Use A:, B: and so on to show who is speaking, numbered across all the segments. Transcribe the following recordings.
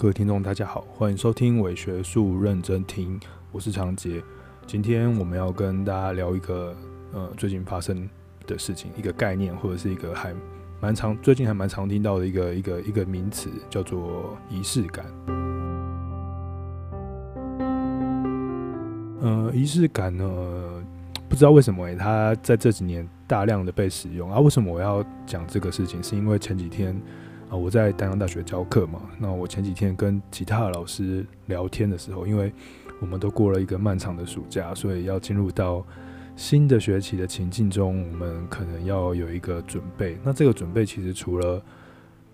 A: 各位听众，大家好，欢迎收听伪学术认真听，我是常杰。今天我们要跟大家聊一个呃最近发生的事情，一个概念或者是一个还蛮常最近还蛮常听到的一个一个一个名词，叫做仪式感。呃，仪式感呢，不知道为什么诶、欸，它在这几年大量的被使用啊。为什么我要讲这个事情？是因为前几天。啊，我在丹阳大学教课嘛。那我前几天跟其他的老师聊天的时候，因为我们都过了一个漫长的暑假，所以要进入到新的学期的情境中，我们可能要有一个准备。那这个准备其实除了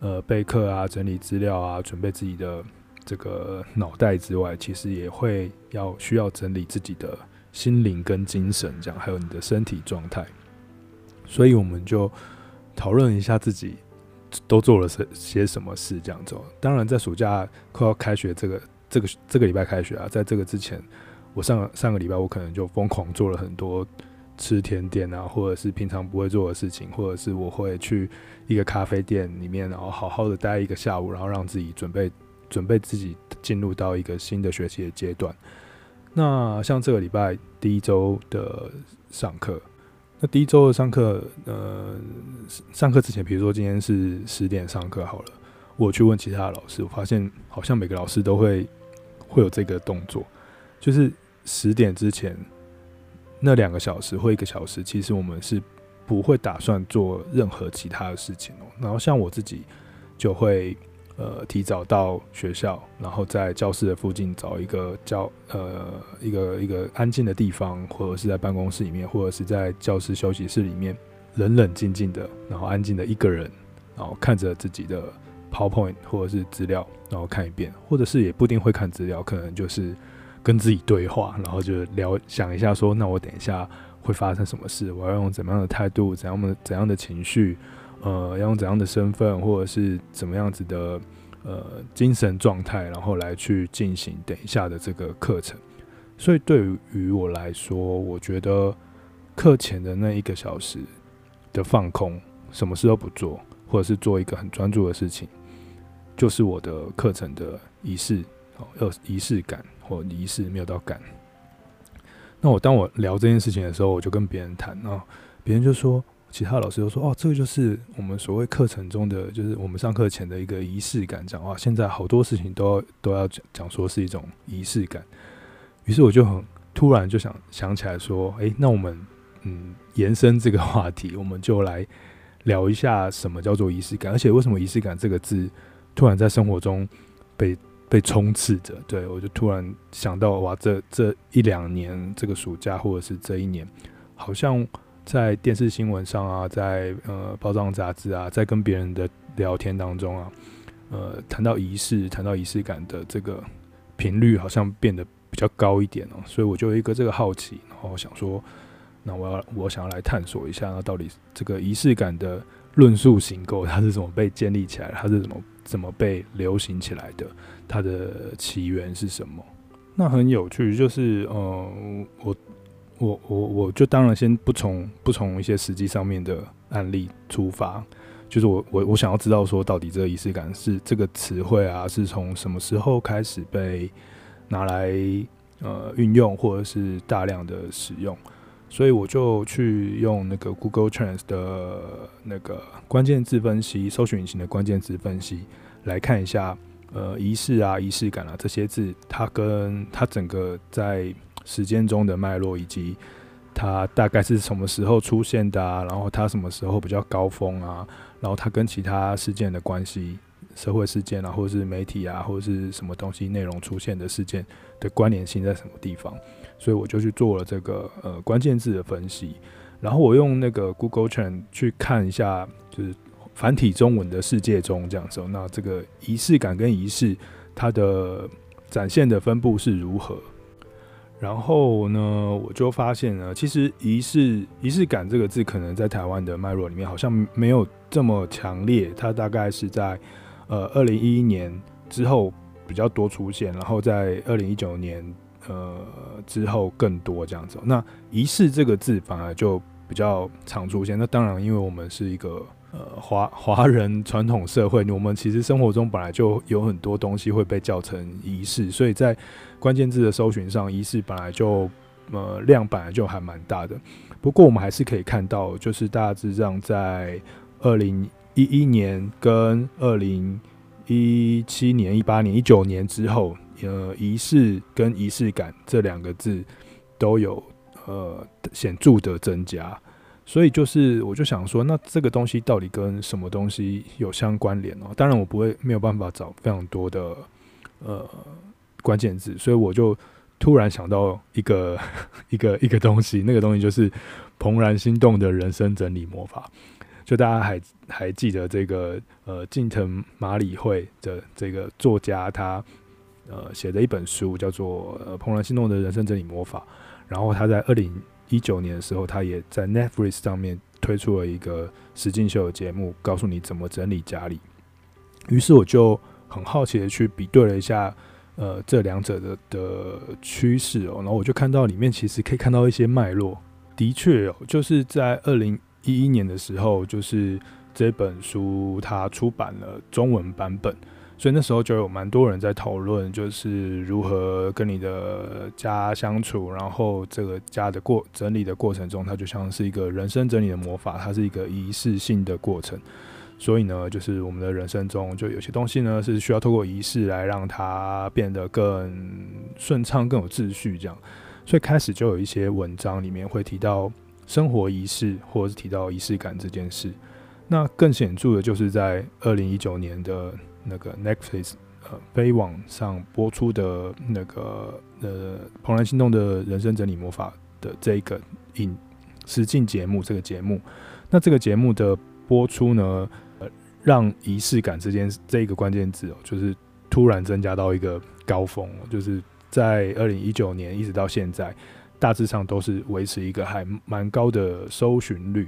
A: 呃备课啊、整理资料啊、准备自己的这个脑袋之外，其实也会要需要整理自己的心灵跟精神，这样还有你的身体状态。所以我们就讨论一下自己。都做了些些什么事？这样子。当然，在暑假快要开学这个这个这个礼拜开学啊，在这个之前，我上上个礼拜我可能就疯狂做了很多吃甜点啊，或者是平常不会做的事情，或者是我会去一个咖啡店里面，然后好好的待一个下午，然后让自己准备准备自己进入到一个新的学习的阶段。那像这个礼拜第一周的上课。第一周的上课，呃，上课之前，比如说今天是十点上课好了，我去问其他的老师，我发现好像每个老师都会会有这个动作，就是十点之前那两个小时或一个小时，其实我们是不会打算做任何其他的事情哦。然后像我自己就会。呃，提早到学校，然后在教室的附近找一个教呃一个一个安静的地方，或者是在办公室里面，或者是在教室休息室里面，冷冷静静的，然后安静的一个人，然后看着自己的 PowerPoint 或者是资料，然后看一遍，或者是也不一定会看资料，可能就是跟自己对话，然后就聊想一下说，那我等一下会发生什么事，我要用怎么样的态度，怎样的怎样的情绪。呃，要用怎样的身份，或者是怎么样子的呃精神状态，然后来去进行等一下的这个课程。所以对于我来说，我觉得课前的那一个小时的放空，什么事都不做，或者是做一个很专注的事情，就是我的课程的仪式哦，有仪式感或仪式没有到感。那我当我聊这件事情的时候，我就跟别人谈啊，别人就说。其他老师都说：“哦，这个就是我们所谓课程中的，就是我们上课前的一个仪式感。讲话，现在好多事情都要都要讲讲说是一种仪式感。于是我就很突然就想想起来说：，诶，那我们嗯延伸这个话题，我们就来聊一下什么叫做仪式感，而且为什么仪式感这个字突然在生活中被被充斥着？对，我就突然想到，哇，这这一两年这个暑假或者是这一年，好像。”在电视新闻上啊，在呃报章杂志啊，在跟别人的聊天当中啊，呃谈到仪式、谈到仪式感的这个频率好像变得比较高一点哦，所以我就有一个这个好奇，然后想说，那我要我想要来探索一下，那到底这个仪式感的论述形构它是怎么被建立起来，它是怎么怎么被流行起来的，它的起源是什么？那很有趣，就是呃我。我我我就当然先不从不从一些实际上面的案例出发，就是我我我想要知道说到底这个仪式感是这个词汇啊是从什么时候开始被拿来呃运用或者是大量的使用，所以我就去用那个 Google Trends 的那个关键字分析，搜寻引擎的关键字分析来看一下呃仪式啊仪式感啊这些字，它跟它整个在。时间中的脉络，以及它大概是什么时候出现的啊？然后它什么时候比较高峰啊？然后它跟其他事件的关系，社会事件啊，或者是媒体啊，或者是什么东西内容出现的事件的关联性在什么地方？所以我就去做了这个呃关键字的分析。然后我用那个 Google Trend 去看一下，就是繁体中文的世界中这样子。那这个仪式感跟仪式，它的展现的分布是如何？然后呢，我就发现呢，其实仪式仪式感这个字，可能在台湾的脉络里面好像没有这么强烈。它大概是在呃二零一一年之后比较多出现，然后在二零一九年呃之后更多这样子。那仪式这个字反而就比较常出现。那当然，因为我们是一个呃华华人传统社会，我们其实生活中本来就有很多东西会被叫成仪式，所以在关键字的搜寻上，仪式本来就呃量本来就还蛮大的。不过我们还是可以看到，就是大致上在二零一一年跟二零一七年、一八年、一九年之后，呃，仪式跟仪式感这两个字都有呃显著的增加。所以就是，我就想说，那这个东西到底跟什么东西有相关联哦？当然，我不会没有办法找非常多的呃关键字，所以我就突然想到一个 一个一个东西，那个东西就是怦然心动的人生整理魔法。就大家还还记得这个呃近藤麻里惠的这个作家，他呃写的一本书叫做《呃怦然心动的人生整理魔法》，然后他在二零一九年的时候，他也在 Netflix 上面推出了一个实境秀的节目，告诉你怎么整理家里。于是我就很好奇的去比对了一下，呃，这两者的的趋势哦，然后我就看到里面其实可以看到一些脉络。的确哦，就是在二零一一年的时候，就是这本书它出版了中文版本。所以那时候就有蛮多人在讨论，就是如何跟你的家相处，然后这个家的过整理的过程中，它就像是一个人生整理的魔法，它是一个仪式性的过程。所以呢，就是我们的人生中，就有些东西呢是需要透过仪式来让它变得更顺畅、更有秩序这样。所以开始就有一些文章里面会提到生活仪式，或者是提到仪式感这件事。那更显著的就是在二零一九年的。那个 Netflix 呃，飞网上播出的那个呃，怦然心动的人生整理魔法的这个影实境节目，这个节目，那这个节目的播出呢，呃，让仪式感之间这一个关键字哦，就是突然增加到一个高峰，就是在二零一九年一直到现在，大致上都是维持一个还蛮高的搜寻率。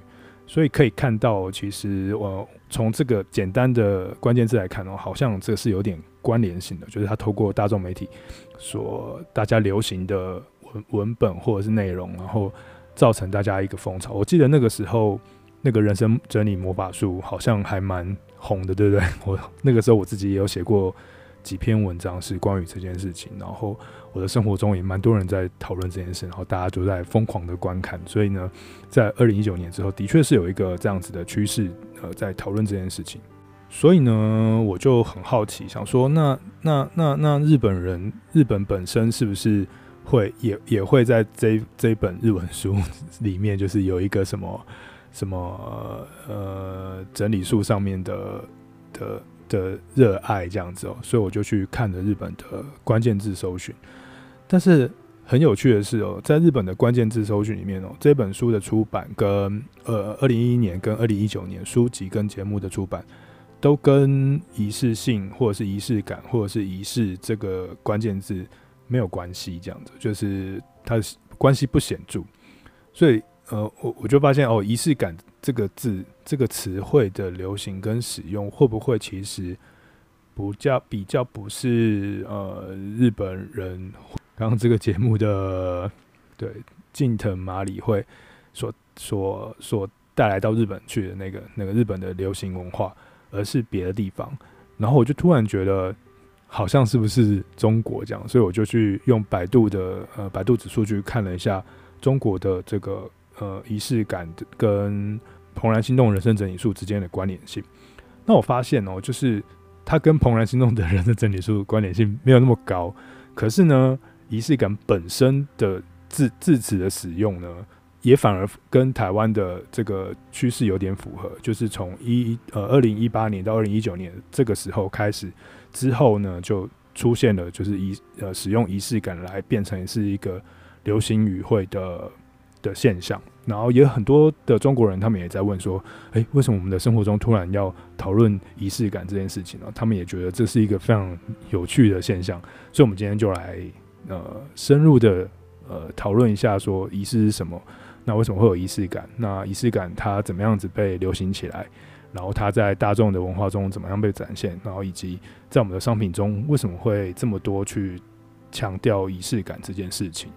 A: 所以可以看到，其实我从这个简单的关键字来看哦，好像这个是有点关联性的，就是它透过大众媒体所大家流行的文文本或者是内容，然后造成大家一个风潮。我记得那个时候，那个人生整理魔法书好像还蛮红的，对不对？我那个时候我自己也有写过。几篇文章是关于这件事情，然后我的生活中也蛮多人在讨论这件事，然后大家都在疯狂的观看，所以呢，在二零一九年之后，的确是有一个这样子的趋势，呃，在讨论这件事情。所以呢，我就很好奇，想说，那那那那日本人，日本本身是不是会也也会在这这本日文书 里面，就是有一个什么什么呃整理术上面的的。的热爱这样子哦，所以我就去看了日本的关键字搜寻。但是很有趣的是哦，在日本的关键字搜寻里面哦，这本书的出版跟呃二零一一年跟二零一九年书籍跟节目的出版，都跟仪式性或者是仪式感或者是仪式这个关键字没有关系，这样子就是它的关系不显著。所以呃，我我就发现哦，仪式感。这个字，这个词汇的流行跟使用，会不会其实不叫比较不是呃日本人刚刚这个节目的对近藤麻里会所所所带来到日本去的那个那个日本的流行文化，而是别的地方。然后我就突然觉得，好像是不是中国这样？所以我就去用百度的呃百度指数去看了一下中国的这个。呃，仪式感跟怦然心动人生整理术之间的关联性，那我发现哦，就是它跟怦然心动的人生整理术关联性没有那么高，可是呢，仪式感本身的字字词的使用呢，也反而跟台湾的这个趋势有点符合，就是从一呃二零一八年到二零一九年这个时候开始之后呢，就出现了就是仪呃使用仪式感来变成是一个流行语汇的。的现象，然后也有很多的中国人，他们也在问说：“诶，为什么我们的生活中突然要讨论仪式感这件事情呢？”他们也觉得这是一个非常有趣的现象，所以，我们今天就来呃深入的呃讨论一下，说仪式是什么？那为什么会有仪式感？那仪式感它怎么样子被流行起来？然后它在大众的文化中怎么样被展现？然后以及在我们的商品中为什么会这么多去强调仪式感这件事情？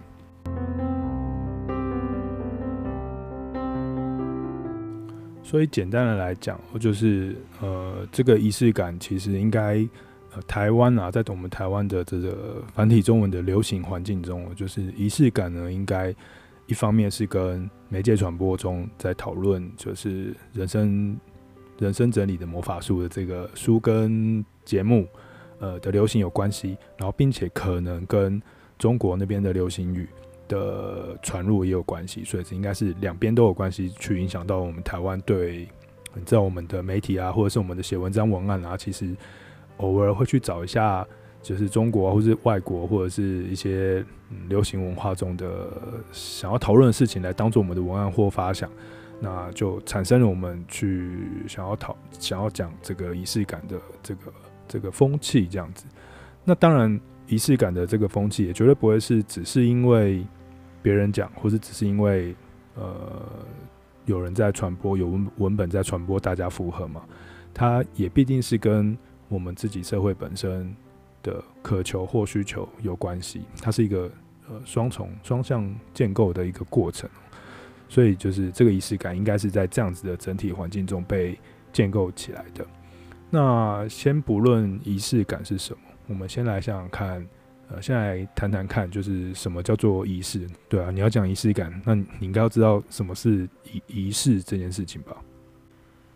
A: 所以简单的来讲，就是呃，这个仪式感其实应该呃，台湾啊，在我们台湾的这个繁体中文的流行环境中，就是仪式感呢，应该一方面是跟媒介传播中在讨论，就是人生人生整理的魔法书的这个书跟节目呃的流行有关系，然后并且可能跟中国那边的流行语的传入也有关系，所以这应该是两边都有关系，去影响到我们台湾对，你知道我们的媒体啊，或者是我们的写文章文案啊，其实偶尔会去找一下，就是中国或是外国或者是一些、嗯、流行文化中的想要讨论的事情来当做我们的文案或发想，那就产生了我们去想要讨想要讲这个仪式感的这个这个风气这样子。那当然，仪式感的这个风气也绝对不会是只是因为。别人讲，或是只是因为呃有人在传播，有文文本在传播，大家附和嘛？它也必定是跟我们自己社会本身的渴求或需求有关系。它是一个呃双重双向建构的一个过程。所以就是这个仪式感应该是在这样子的整体环境中被建构起来的。那先不论仪式感是什么，我们先来想想看。呃，先来谈谈看，就是什么叫做仪式？对啊，你要讲仪式感，那你应该要知道什么是仪仪式这件事情吧？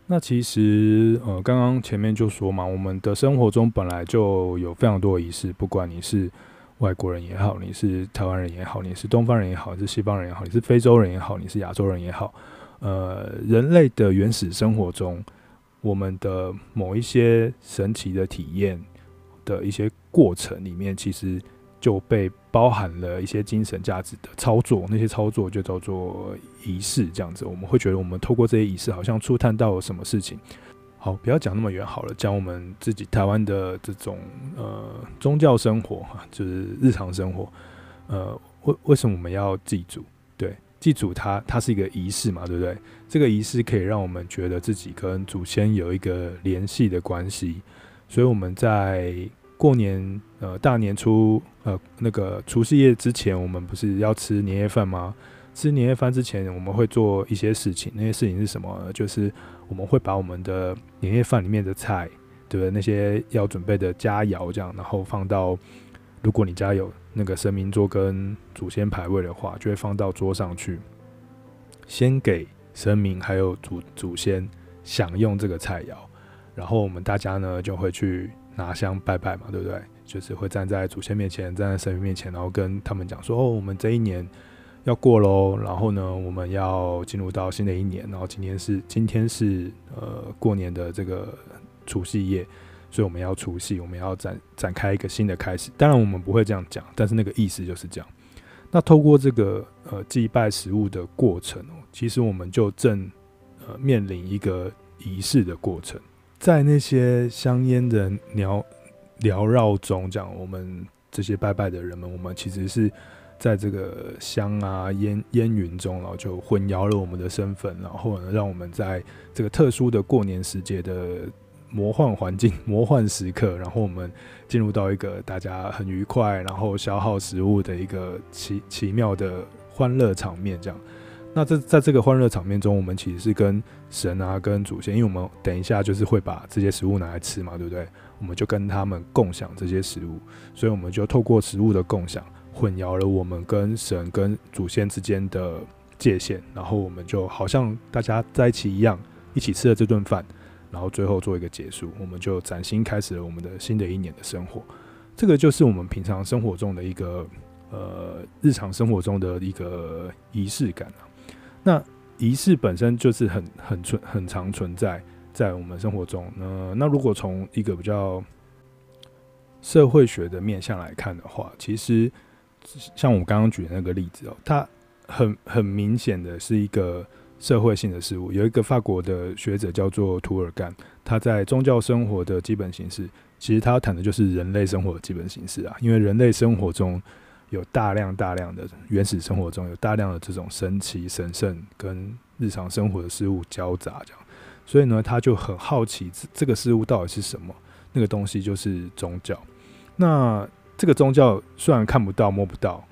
A: 那其实，呃，刚刚前面就说嘛，我们的生活中本来就有非常多的仪式，不管你是外国人也好，你是台湾人也好，你是东方人也好，你是西方人也好，你是非洲人也好，你是亚洲人也好，呃，人类的原始生活中，我们的某一些神奇的体验的一些。过程里面其实就被包含了一些精神价值的操作，那些操作就叫做仪式，这样子我们会觉得我们透过这些仪式好像触探到了什么事情。好，不要讲那么远好了，讲我们自己台湾的这种呃宗教生活哈，就是日常生活。呃，为为什么我们要祭祖？对，祭祖它它是一个仪式嘛，对不对？这个仪式可以让我们觉得自己跟祖先有一个联系的关系，所以我们在。过年，呃，大年初，呃，那个除夕夜之前，我们不是要吃年夜饭吗？吃年夜饭之前，我们会做一些事情。那些事情是什么？就是我们会把我们的年夜饭里面的菜，对不对？那些要准备的佳肴，这样，然后放到，如果你家有那个神明桌跟祖先牌位的话，就会放到桌上去，先给神明还有祖祖先享用这个菜肴，然后我们大家呢就会去。拿香拜拜嘛，对不对？就是会站在祖先面前，站在神明面前，然后跟他们讲说：“哦，我们这一年要过喽，然后呢，我们要进入到新的一年，然后今天是今天是呃过年的这个除夕夜，所以我们要除夕，我们要展展开一个新的开始。当然我们不会这样讲，但是那个意思就是这样。那透过这个呃祭拜食物的过程哦，其实我们就正呃面临一个仪式的过程。”在那些香烟的缭缭绕中，讲我们这些拜拜的人们，我们其实是在这个香啊烟烟云中，然后就混淆了我们的身份，然后，让我们在这个特殊的过年时节的魔幻环境、魔幻时刻，然后我们进入到一个大家很愉快，然后消耗食物的一个奇奇妙的欢乐场面，这样。那在在这个欢乐场面中，我们其实是跟神啊、跟祖先，因为我们等一下就是会把这些食物拿来吃嘛，对不对？我们就跟他们共享这些食物，所以我们就透过食物的共享，混淆了我们跟神、跟祖先之间的界限，然后我们就好像大家在一起一样，一起吃了这顿饭，然后最后做一个结束，我们就崭新开始了我们的新的一年的生活。这个就是我们平常生活中的一个呃日常生活中的一个仪式感啊。那仪式本身就是很很存很常存在在我们生活中。呃，那如果从一个比较社会学的面向来看的话，其实像我刚刚举的那个例子哦，它很很明显的是一个社会性的事物。有一个法国的学者叫做涂尔干，他在《宗教生活的基本形式》，其实他谈的就是人类生活的基本形式啊，因为人类生活中。有大量大量的原始生活中有大量的这种神奇神圣跟日常生活的事物交杂，这样，所以呢，他就很好奇这这个事物到底是什么？那个东西就是宗教。那这个宗教虽然看不到摸不到，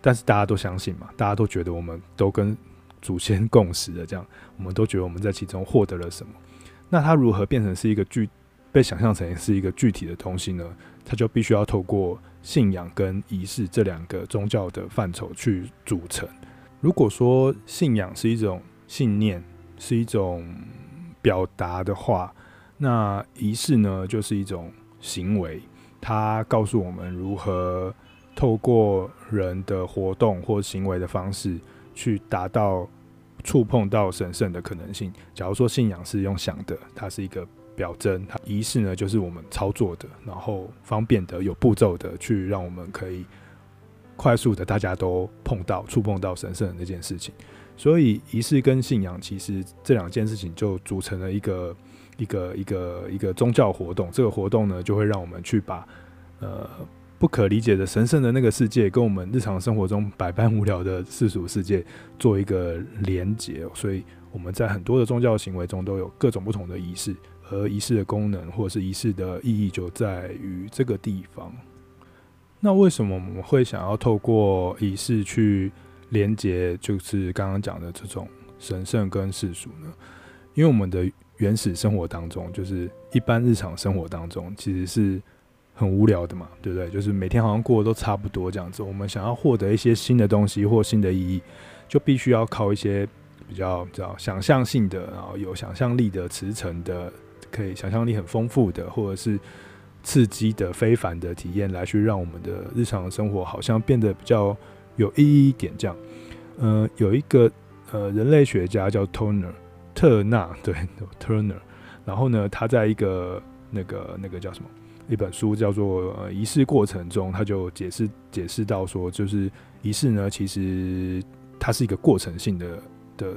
A: 但是大家都相信嘛，大家都觉得我们都跟祖先共识的，这样我们都觉得我们在其中获得了什么。那它如何变成是一个具被想象成是一个具体的东西呢？它就必须要透过信仰跟仪式这两个宗教的范畴去组成。如果说信仰是一种信念，是一种表达的话，那仪式呢，就是一种行为，它告诉我们如何透过人的活动或行为的方式去达到触碰到神圣的可能性。假如说信仰是用想的，它是一个表征；它仪式呢，就是我们操作的，然后方便的、有步骤的，去让我们可以。快速的，大家都碰到、触碰到神圣的那件事情，所以仪式跟信仰其实这两件事情就组成了一个一个一个一个宗教活动。这个活动呢，就会让我们去把呃不可理解的神圣的那个世界，跟我们日常生活中百般无聊的世俗世界做一个连结。所以我们在很多的宗教行为中都有各种不同的仪式，而仪式的功能或者是仪式的意义就在于这个地方。那为什么我们会想要透过仪式去连接，就是刚刚讲的这种神圣跟世俗呢？因为我们的原始生活当中，就是一般日常生活当中，其实是很无聊的嘛，对不对？就是每天好像过得都差不多这样子。我们想要获得一些新的东西或新的意义，就必须要靠一些比较比较想象性的，然后有想象力的驰骋的，可以想象力很丰富的，或者是。刺激的非凡的体验来去让我们的日常生活好像变得比较有意义一点，这样。呃，有一个呃人类学家叫 Turner 特纳，对 Turner，然后呢，他在一个那个那个叫什么一本书叫做《呃仪式过程》中，他就解释解释到说，就是仪式呢，其实它是一个过程性的的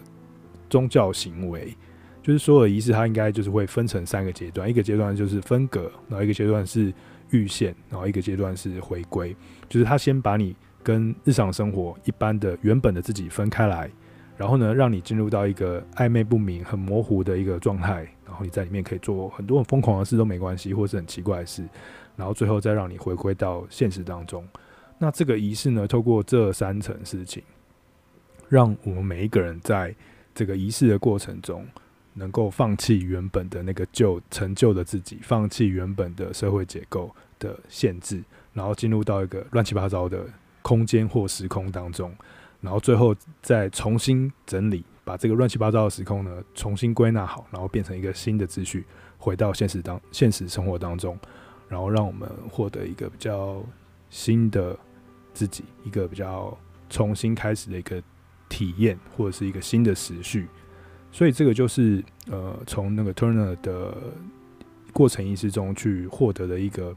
A: 宗教行为。就是所有仪式，它应该就是会分成三个阶段，一个阶段就是分隔，然后一个阶段是预现，然后一个阶段是回归。就是他先把你跟日常生活一般的原本的自己分开来，然后呢，让你进入到一个暧昧不明、很模糊的一个状态，然后你在里面可以做很多很疯狂的事都没关系，或是很奇怪的事，然后最后再让你回归到现实当中。那这个仪式呢，透过这三层事情，让我们每一个人在这个仪式的过程中。能够放弃原本的那个旧陈旧的自己，放弃原本的社会结构的限制，然后进入到一个乱七八糟的空间或时空当中，然后最后再重新整理，把这个乱七八糟的时空呢重新归纳好，然后变成一个新的秩序，回到现实当现实生活当中，然后让我们获得一个比较新的自己，一个比较重新开始的一个体验，或者是一个新的时序。所以这个就是呃，从那个 Turner 的过程仪式中去获得的一个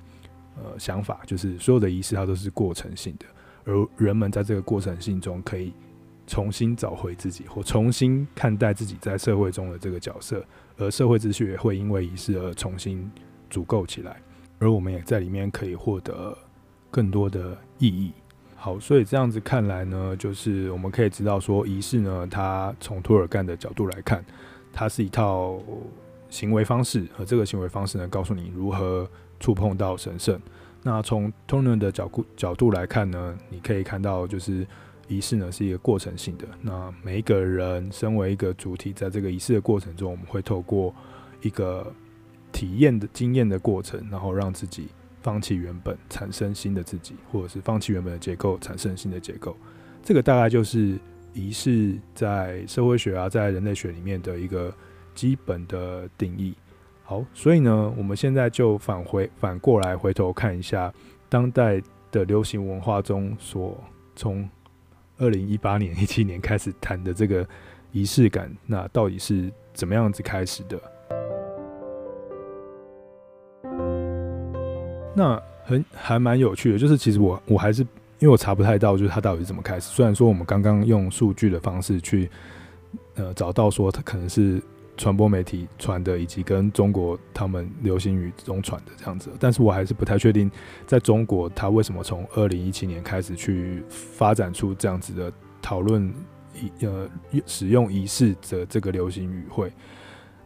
A: 呃想法，就是所有的仪式它都是过程性的，而人们在这个过程性中可以重新找回自己，或重新看待自己在社会中的这个角色，而社会秩序也会因为仪式而重新组构起来，而我们也在里面可以获得更多的意义。好，所以这样子看来呢，就是我们可以知道说，仪式呢，它从托尔干的角度来看，它是一套行为方式，而这个行为方式呢，告诉你如何触碰到神圣。那从托伦的角度角度来看呢，你可以看到，就是仪式呢是一个过程性的。那每一个人身为一个主体，在这个仪式的过程中，我们会透过一个体验的经验的过程，然后让自己。放弃原本产生新的自己，或者是放弃原本的结构产生新的结构，这个大概就是仪式在社会学啊，在人类学里面的一个基本的定义。好，所以呢，我们现在就返回反过来回头看一下当代的流行文化中所从二零一八年、一七年开始谈的这个仪式感，那到底是怎么样子开始的？那很还蛮有趣的，就是其实我我还是因为我查不太到，就是它到底是怎么开始。虽然说我们刚刚用数据的方式去呃找到说它可能是传播媒体传的，以及跟中国他们流行语中传的这样子，但是我还是不太确定在中国它为什么从二零一七年开始去发展出这样子的讨论仪呃使用仪式的这个流行语汇。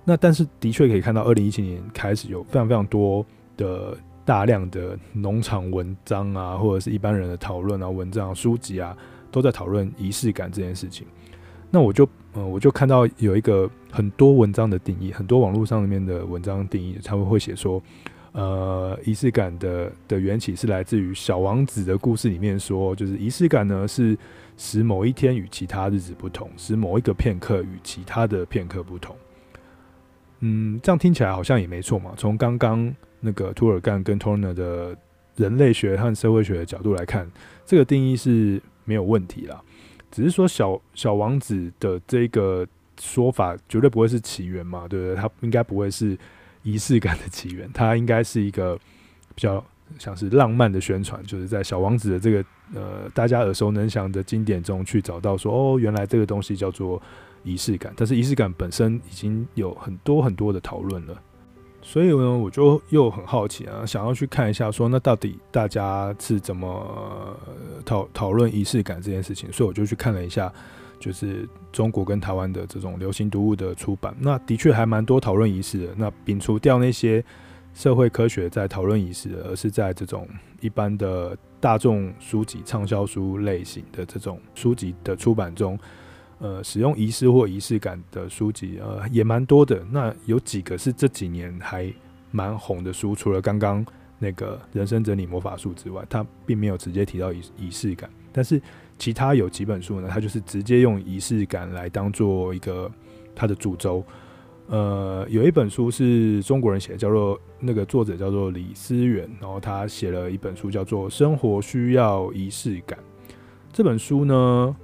A: 那但是的确可以看到，二零一七年开始有非常非常多的。大量的农场文章啊，或者是一般人的讨论啊、文章、书籍啊，都在讨论仪式感这件事情。那我就呃我就看到有一个很多文章的定义，很多网络上面的文章定义，他们会写说，呃，仪式感的的缘起是来自于小王子的故事里面说，就是仪式感呢是使某一天与其他日子不同，使某一个片刻与其他的片刻不同。嗯，这样听起来好像也没错嘛。从刚刚那个图尔干跟 Toner 的人类学和社会学的角度来看，这个定义是没有问题啦。只是说小小王子的这个说法绝对不会是起源嘛，对不对？它应该不会是仪式感的起源，它应该是一个比较像是浪漫的宣传，就是在小王子的这个呃大家耳熟能详的经典中去找到说，哦，原来这个东西叫做。仪式感，但是仪式感本身已经有很多很多的讨论了，所以呢，我就又很好奇啊，想要去看一下，说那到底大家是怎么讨讨论仪式感这件事情，所以我就去看了一下，就是中国跟台湾的这种流行读物的出版，那的确还蛮多讨论仪式的。那摒除掉那些社会科学在讨论仪式的，而是在这种一般的大众书籍、畅销书类型的这种书籍的出版中。呃，使用仪式或仪式感的书籍，呃，也蛮多的。那有几个是这几年还蛮红的书，除了刚刚那个人生整理魔法术之外，它并没有直接提到仪仪式感。但是其他有几本书呢，它就是直接用仪式感来当做一个它的主轴。呃，有一本书是中国人写的，叫做那个作者叫做李思源，然后他写了一本书叫做《生活需要仪式感》。这本书呢，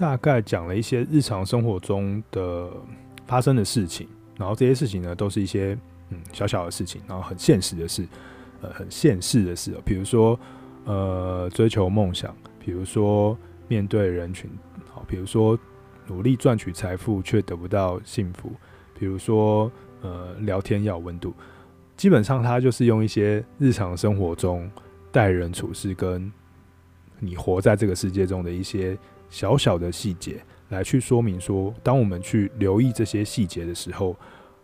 A: 大概讲了一些日常生活中的发生的事情，然后这些事情呢，都是一些嗯小小的事情，然后很现实的事，呃，很现实的事，比如说呃追求梦想，比如说面对人群，好，比如说努力赚取财富却得不到幸福，比如说呃聊天要温度，基本上他就是用一些日常生活中待人处事跟你活在这个世界中的一些。小小的细节来去说明说，当我们去留意这些细节的时候，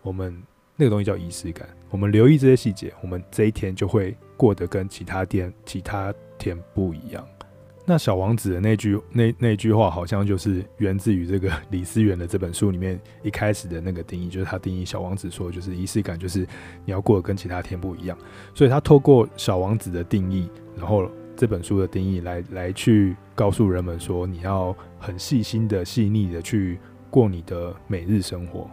A: 我们那个东西叫仪式感。我们留意这些细节，我们这一天就会过得跟其他天其他天不一样。那小王子的那句那那句话，好像就是源自于这个李思源的这本书里面一开始的那个定义，就是他定义小王子说，就是仪式感就是你要过得跟其他天不一样。所以他透过小王子的定义，然后。这本书的定义来来去告诉人们说，你要很细心的、细腻的去过你的每日生活。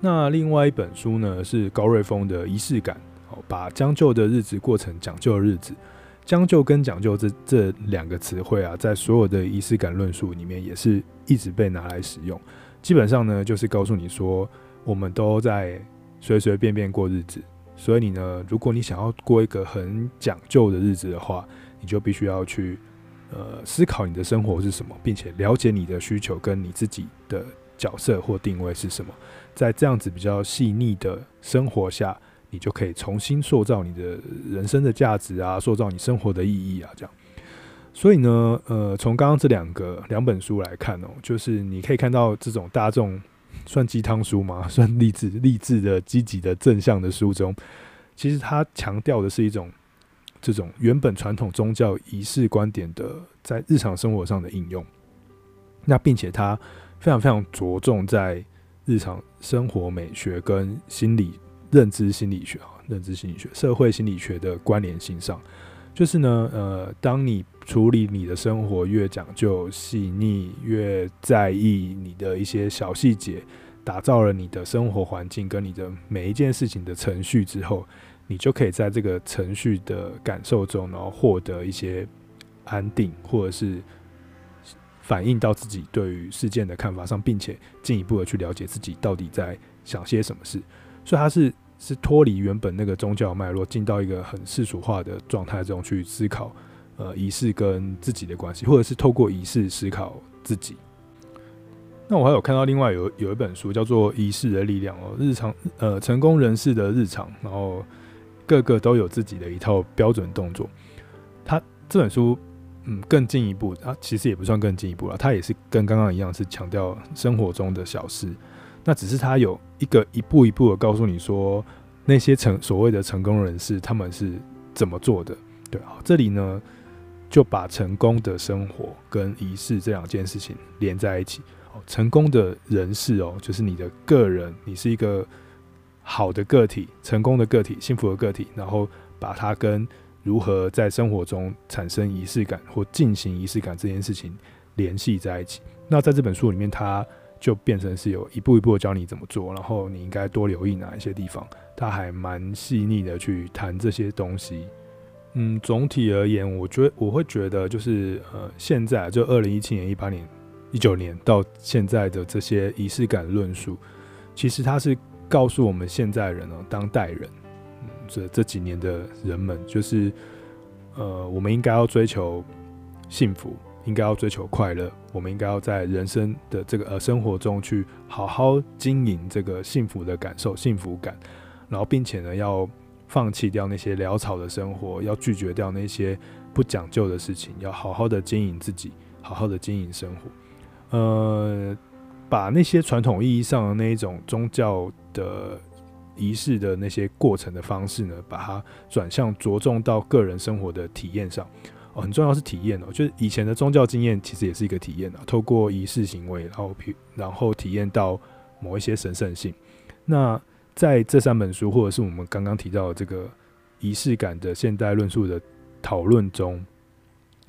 A: 那另外一本书呢，是高瑞峰的《仪式感》，哦，把将就的日子过成讲究的日子。将就跟讲究这这两个词汇啊，在所有的仪式感论述里面，也是一直被拿来使用。基本上呢，就是告诉你说，我们都在随随便便过日子，所以你呢，如果你想要过一个很讲究的日子的话，你就必须要去，呃，思考你的生活是什么，并且了解你的需求跟你自己的角色或定位是什么。在这样子比较细腻的生活下，你就可以重新塑造你的人生的价值啊，塑造你生活的意义啊，这样。所以呢，呃，从刚刚这两个两本书来看哦，就是你可以看到这种大众算鸡汤书吗？算励志励志的积极的正向的书中，其实它强调的是一种。这种原本传统宗教仪式观点的在日常生活上的应用，那并且它非常非常着重在日常生活美学跟心理认知心理学啊，认知心理学、社会心理学的关联性上，就是呢，呃，当你处理你的生活越讲究细腻，越在意你的一些小细节，打造了你的生活环境跟你的每一件事情的程序之后。你就可以在这个程序的感受中，然后获得一些安定，或者是反映到自己对于事件的看法上，并且进一步的去了解自己到底在想些什么事。所以，他是是脱离原本那个宗教脉络，进到一个很世俗化的状态中去思考，呃，仪式跟自己的关系，或者是透过仪式思考自己。那我还有看到另外有有一本书叫做《仪式的力量》哦，日常呃成功人士的日常，然后。个个都有自己的一套标准动作。他这本书，嗯，更进一步，他其实也不算更进一步了。他也是跟刚刚一样，是强调生活中的小事。那只是他有一个一步一步的告诉你说，那些成所谓的成功人士他们是怎么做的。对啊，这里呢就把成功的生活跟仪式这两件事情连在一起。哦成功的人士哦，就是你的个人，你是一个好的个体，成功的个体，幸福的个体，然后把它跟如何在生活中产生仪式感或进行仪式感这件事情联系在一起。那在这本书里面，它就变成是有一步一步的教你怎么做，然后你应该多留意哪一些地方。它还蛮细腻的去谈这些东西。嗯，总体而言，我觉得我会觉得就是呃，现在就二零一七年、一八年、一九年到现在的这些仪式感论述，其实它是告诉我们现在人哦，当代人，这这几年的人们，就是呃，我们应该要追求幸福。应该要追求快乐，我们应该要在人生的这个呃生活中去好好经营这个幸福的感受、幸福感，然后并且呢，要放弃掉那些潦草的生活，要拒绝掉那些不讲究的事情，要好好的经营自己，好好的经营生活。呃，把那些传统意义上的那一种宗教的仪式的那些过程的方式呢，把它转向着重到个人生活的体验上。哦很重要是体验哦，就是以前的宗教经验其实也是一个体验啊，透过仪式行为，然后然后体验到某一些神圣性。那在这三本书，或者是我们刚刚提到的这个仪式感的现代论述的讨论中，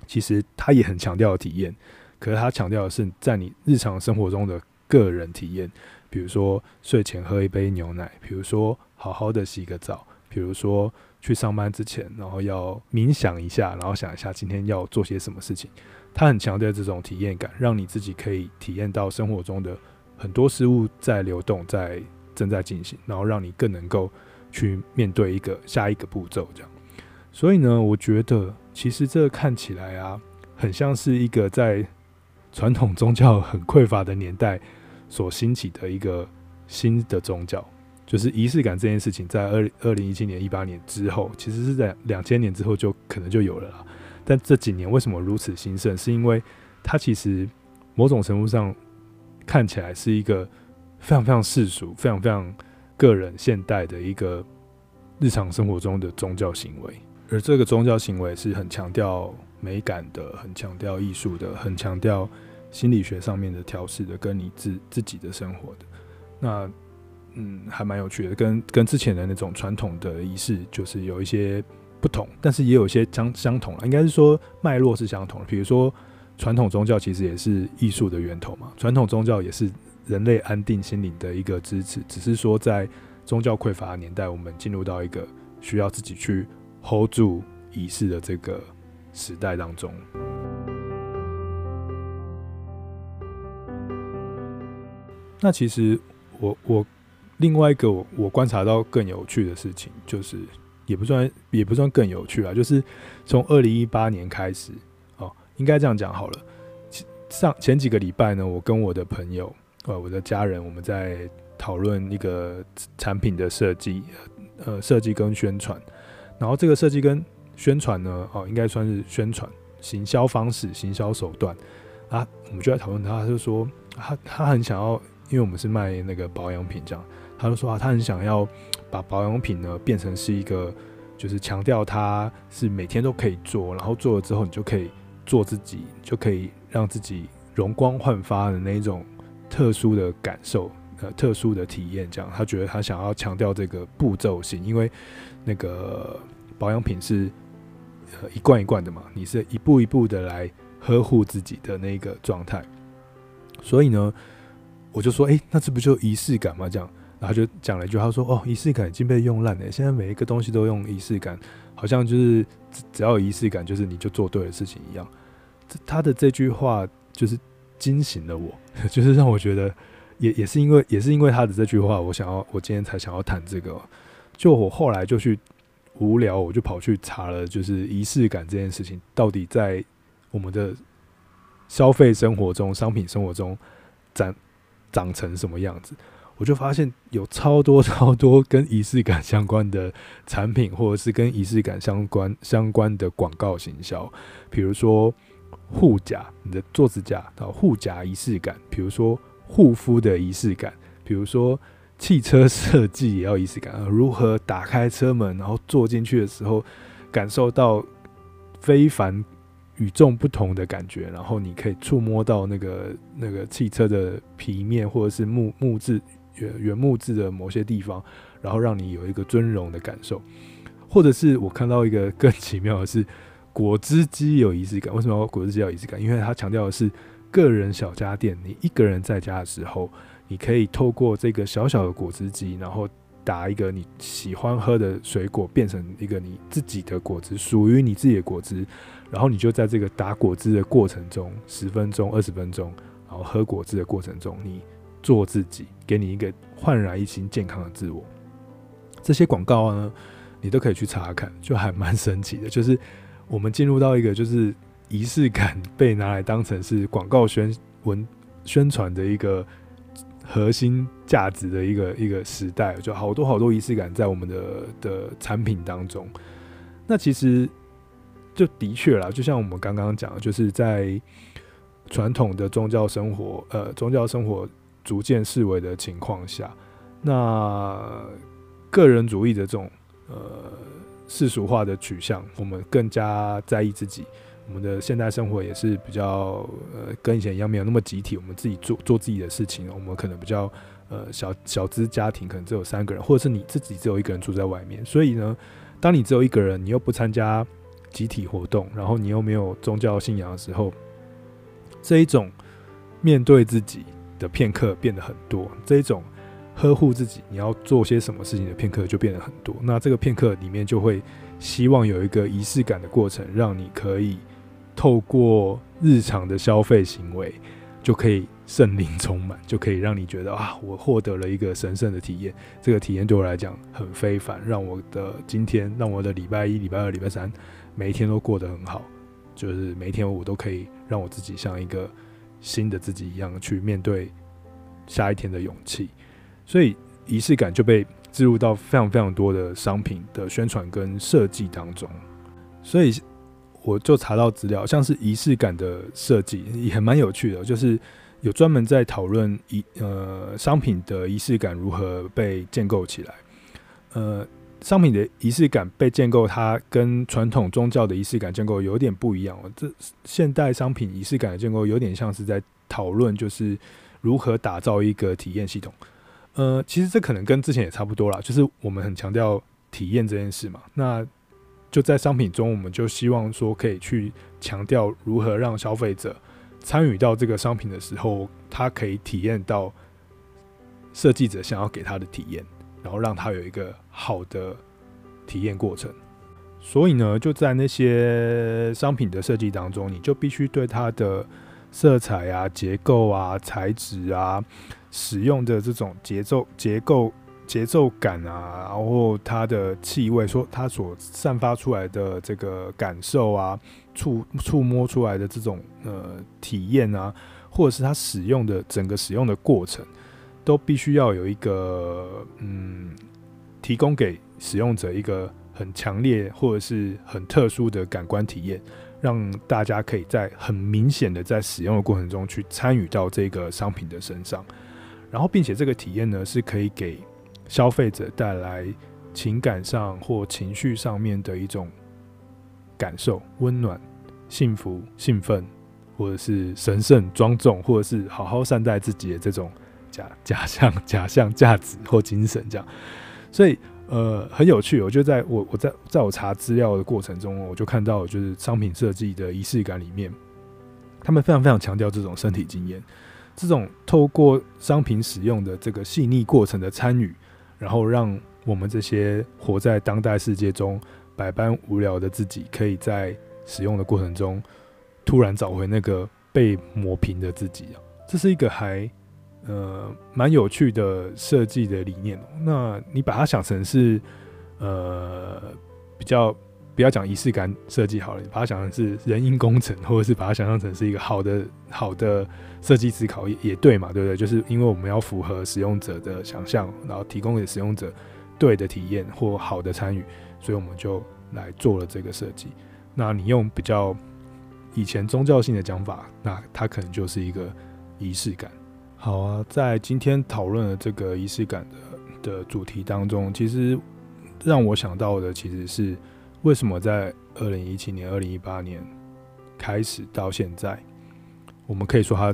A: 其实他也很强调体验，可是他强调的是在你日常生活中的个人体验，比如说睡前喝一杯牛奶，比如说好好的洗个澡，比如说。去上班之前，然后要冥想一下，然后想一下今天要做些什么事情。他很强调这种体验感，让你自己可以体验到生活中的很多事物在流动，在正在进行，然后让你更能够去面对一个下一个步骤。这样，所以呢，我觉得其实这看起来啊，很像是一个在传统宗教很匮乏的年代所兴起的一个新的宗教。就是仪式感这件事情，在二二零一七年、一八年之后，其实是在两千年之后就可能就有了啦。但这几年为什么如此兴盛？是因为它其实某种程度上看起来是一个非常非常世俗、非常非常个人、现代的一个日常生活中的宗教行为，而这个宗教行为是很强调美感的、很强调艺术的、很强调心理学上面的调试的，跟你自自己的生活的那。嗯，还蛮有趣的，跟跟之前的那种传统的仪式就是有一些不同，但是也有一些相相同了。应该是说脉络是相同的。比如说，传统宗教其实也是艺术的源头嘛，传统宗教也是人类安定心灵的一个支持。只是说，在宗教匮乏的年代，我们进入到一个需要自己去 hold 住仪式的这个时代当中。那其实我我。另外一个我观察到更有趣的事情，就是也不算也不算更有趣啊，就是从二零一八年开始哦，应该这样讲好了。上前几个礼拜呢，我跟我的朋友呃，我的家人，我们在讨论一个产品的设计，呃，设计跟宣传。然后这个设计跟宣传呢，哦，应该算是宣传行销方式、行销手段啊。我们就在讨论他，他就说他他很想要，因为我们是卖那个保养品这样。他就说啊，他很想要把保养品呢变成是一个，就是强调它是每天都可以做，然后做了之后你就可以做自己，就可以让自己容光焕发的那一种特殊的感受，呃，特殊的体验。这样，他觉得他想要强调这个步骤性，因为那个保养品是呃一罐一罐的嘛，你是一步一步的来呵护自己的那个状态。所以呢，我就说，哎、那这不就仪式感吗？这样。然后就讲了一句，他说：“哦，仪式感已经被用烂了。现在每一个东西都用仪式感，好像就是只要有仪式感，就是你就做对的事情一样。”这他的这句话就是惊醒了我，就是让我觉得也也是因为也是因为他的这句话，我想要我今天才想要谈这个。就我后来就去无聊，我就跑去查了，就是仪式感这件事情到底在我们的消费生活中、商品生活中长长成什么样子。我就发现有超多 超多跟仪式感相关的产品，或者是跟仪式感相关相关的广告行销，比如说护甲，你的做指甲的护甲仪式感，比如说护肤的仪式感，比如说汽车设计也要仪式感，如何打开车门，然后坐进去的时候感受到非凡与众不同的感觉，然后你可以触摸到那个那个汽车的皮面或者是木木质原原木质的某些地方，然后让你有一个尊荣的感受。或者是我看到一个更奇妙的是，果汁机有仪式感。为什么果汁机有仪式感？因为它强调的是个人小家电。你一个人在家的时候，你可以透过这个小小的果汁机，然后打一个你喜欢喝的水果，变成一个你自己的果汁，属于你自己的果汁。然后你就在这个打果汁的过程中，十分钟、二十分钟，然后喝果汁的过程中，你做自己，给你一个焕然一新、健康的自我。这些广告呢，你都可以去查看，就还蛮神奇的。就是我们进入到一个就是仪式感被拿来当成是广告宣文宣传的一个核心价值的一个一个时代，就好多好多仪式感在我们的的产品当中。那其实就的确啦，就像我们刚刚讲，就是在传统的宗教生活，呃，宗教生活逐渐式微的情况下，那个人主义的这种。呃，世俗化的取向，我们更加在意自己。我们的现代生活也是比较呃，跟以前一样，没有那么集体。我们自己做做自己的事情，我们可能比较呃小小资家庭，可能只有三个人，或者是你自己只有一个人住在外面。所以呢，当你只有一个人，你又不参加集体活动，然后你又没有宗教信仰的时候，这一种面对自己的片刻变得很多。这一种。呵护自己，你要做些什么事情的片刻就变得很多。那这个片刻里面就会希望有一个仪式感的过程，让你可以透过日常的消费行为，就可以圣灵充满，就可以让你觉得啊，我获得了一个神圣的体验。这个体验对我来讲很非凡，让我的今天，让我的礼拜一、礼拜二、礼拜三每一天都过得很好。就是每一天我都可以让我自己像一个新的自己一样去面对下一天的勇气。所以仪式感就被置入到非常非常多的商品的宣传跟设计当中，所以我就查到资料，像是仪式感的设计也蛮有趣的，就是有专门在讨论仪呃商品的仪式感如何被建构起来。呃，商品的仪式感被建构，它跟传统宗教的仪式感建构有点不一样。这现代商品仪式感的建构有点像是在讨论，就是如何打造一个体验系统。呃，其实这可能跟之前也差不多啦，就是我们很强调体验这件事嘛。那就在商品中，我们就希望说可以去强调如何让消费者参与到这个商品的时候，他可以体验到设计者想要给他的体验，然后让他有一个好的体验过程。所以呢，就在那些商品的设计当中，你就必须对它的色彩啊、结构啊、材质啊。使用的这种节奏、结构、节奏感啊，然后它的气味，说它所散发出来的这个感受啊，触触摸出来的这种呃体验啊，或者是它使用的整个使用的过程，都必须要有一个嗯，提供给使用者一个很强烈或者是很特殊的感官体验，让大家可以在很明显的在使用的过程中去参与到这个商品的身上。然后，并且这个体验呢，是可以给消费者带来情感上或情绪上面的一种感受，温暖、幸福、兴奋，或者是神圣、庄重，或者是好好善待自己的这种假假象、假象、价值或精神这样。所以，呃，很有趣。我就在我我在在我查资料的过程中，我就看到，就是商品设计的仪式感里面，他们非常非常强调这种身体经验。这种透过商品使用的这个细腻过程的参与，然后让我们这些活在当代世界中百般无聊的自己，可以在使用的过程中突然找回那个被磨平的自己！这是一个还呃蛮有趣的设计的理念。那你把它想成是呃比较。不要讲仪式感设计好了，你把它想成是人因工程，或者是把它想象成是一个好的好的设计思考也也对嘛，对不对？就是因为我们要符合使用者的想象，然后提供给使用者对的体验或好的参与，所以我们就来做了这个设计。那你用比较以前宗教性的讲法，那它可能就是一个仪式感。好啊，在今天讨论的这个仪式感的的主题当中，其实让我想到的其实是。为什么在二零一七年、二零一八年开始到现在，我们可以说他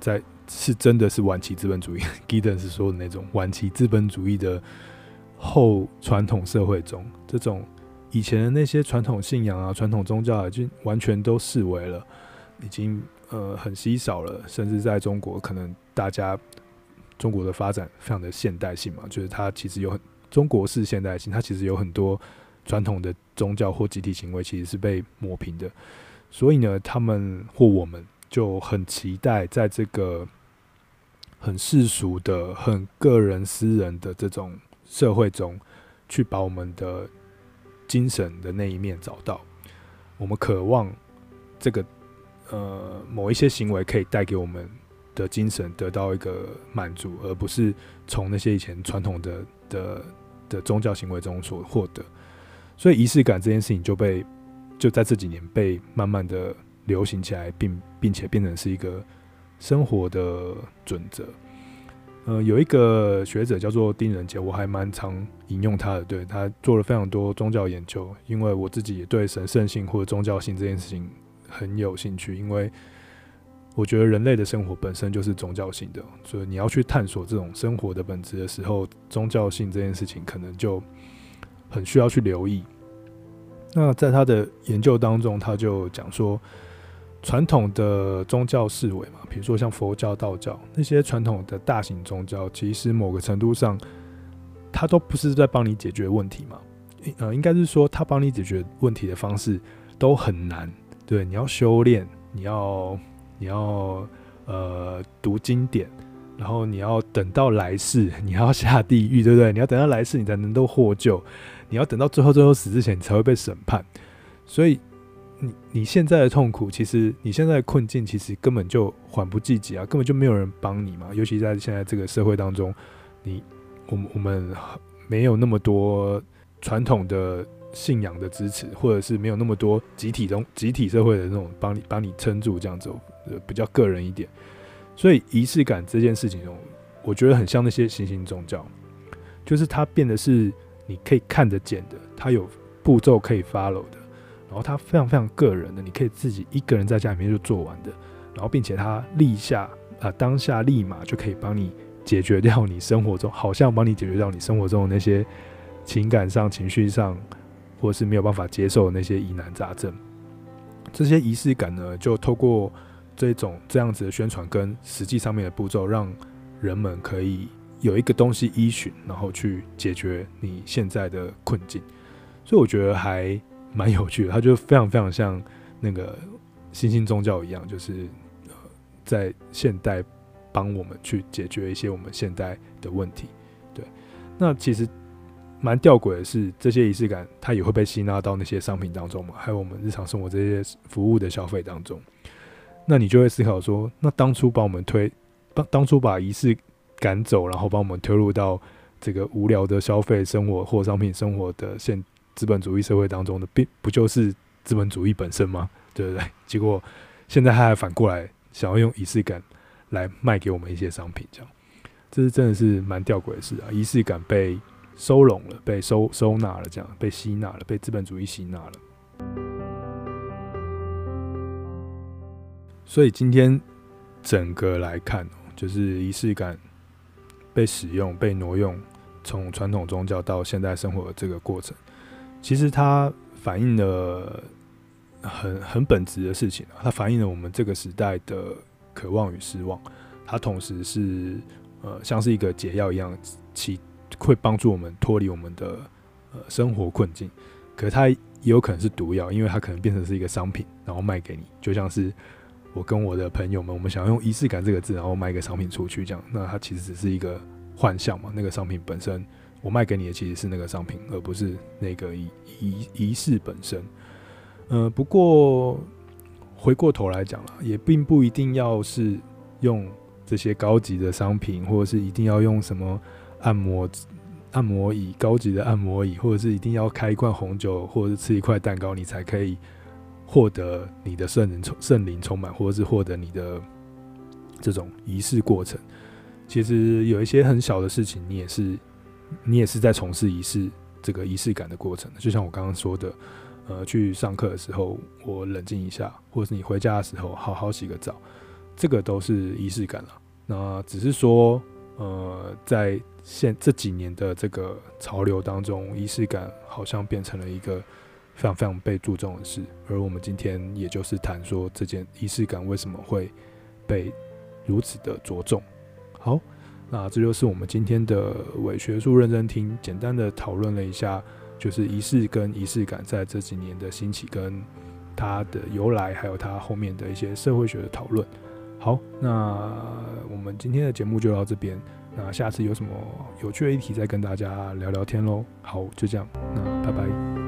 A: 在是真的是晚期资本主义，Giddens 是说的那种晚期资本主义的后传统社会中，这种以前的那些传统信仰啊、传统宗教已经完全都视为了，已经呃很稀少了，甚至在中国，可能大家中国的发展非常的现代性嘛，就是它其实有很中国式现代性，它其实有很多传统的宗教或集体行为其实是被抹平的。所以呢，他们或我们就很期待，在这个很世俗的、很个人私人的这种社会中，去把我们的精神的那一面找到。我们渴望这个呃某一些行为可以带给我们的精神得到一个满足，而不是从那些以前传统的的的宗教行为中所获得。所以仪式感这件事情就被。就在这几年被慢慢的流行起来，并并且变成是一个生活的准则。呃，有一个学者叫做丁仁杰，我还蛮常引用他的，对，他做了非常多宗教研究。因为我自己也对神圣性或者宗教性这件事情很有兴趣，因为我觉得人类的生活本身就是宗教性的，所以你要去探索这种生活的本质的时候，宗教性这件事情可能就很需要去留意。那在他的研究当中，他就讲说，传统的宗教思维嘛，比如说像佛教、道教那些传统的大型宗教，其实某个程度上，他都不是在帮你解决问题嘛。呃，应该是说，他帮你解决问题的方式都很难。对，你要修炼，你要你要呃读经典，然后你要等到来世，你要下地狱，对不对？你要等到来世，你才能够获救。你要等到最后最后死之前，你才会被审判。所以你你现在的痛苦，其实你现在的困境，其实根本就缓不济急啊，根本就没有人帮你嘛。尤其在现在这个社会当中，你我们我们没有那么多传统的信仰的支持，或者是没有那么多集体中集体社会的那种帮你帮你撑住这样子，比较个人一点。所以仪式感这件事情中，我觉得很像那些新兴宗教，就是它变得是。你可以看得见的，它有步骤可以 follow 的，然后它非常非常个人的，你可以自己一个人在家里面就做完的，然后并且它立下啊、当下立马就可以帮你解决掉你生活中好像帮你解决掉你生活中的那些情感上、情绪上，或是没有办法接受的那些疑难杂症。这些仪式感呢，就透过这种这样子的宣传跟实际上面的步骤，让人们可以。有一个东西依循，然后去解决你现在的困境，所以我觉得还蛮有趣的。它就非常非常像那个新兴宗教一样，就是在现代帮我们去解决一些我们现代的问题。对，那其实蛮吊诡的是，这些仪式感它也会被吸纳到那些商品当中嘛，还有我们日常生活这些服务的消费当中。那你就会思考说，那当初把我们推，当当初把仪式赶走，然后把我们推入到这个无聊的消费生活或商品生活的现资本主义社会当中的，并不就是资本主义本身吗？对不对？结果现在他还反过来想要用仪式感来卖给我们一些商品，这样，这是真的是蛮吊诡的事啊！仪式感被收拢了，被收收纳了，这样被吸纳了，被资本主义吸纳了。所以今天整个来看，就是仪式感。被使用、被挪用，从传统宗教到现代生活的这个过程，其实它反映了很很本质的事情啊。它反映了我们这个时代的渴望与失望。它同时是呃，像是一个解药一样，其会帮助我们脱离我们的呃生活困境。可它也有可能是毒药，因为它可能变成是一个商品，然后卖给你，就像是。我跟我的朋友们，我们想要用仪式感这个字，然后卖一个商品出去，这样，那它其实只是一个幻象嘛。那个商品本身，我卖给你的其实是那个商品，而不是那个仪仪仪式本身。呃，不过回过头来讲了，也并不一定要是用这些高级的商品，或者是一定要用什么按摩按摩椅、高级的按摩椅，或者是一定要开一罐红酒，或者是吃一块蛋糕，你才可以。获得你的圣灵充圣灵充满，或者是获得你的这种仪式过程，其实有一些很小的事情，你也是你也是在从事仪式这个仪式感的过程。就像我刚刚说的，呃，去上课的时候我冷静一下，或者是你回家的时候好好洗个澡，这个都是仪式感了。那只是说，呃，在现这几年的这个潮流当中，仪式感好像变成了一个非常非常被注重的事。而我们今天也就是谈说，这件仪式感为什么会被如此的着重。好，那这就是我们今天的伪学术认真听，简单的讨论了一下。就是仪式跟仪式感在这几年的兴起，跟它的由来，还有它后面的一些社会学的讨论。好，那我们今天的节目就到这边，那下次有什么有趣的议题再跟大家聊聊天喽。好，就这样，那拜拜。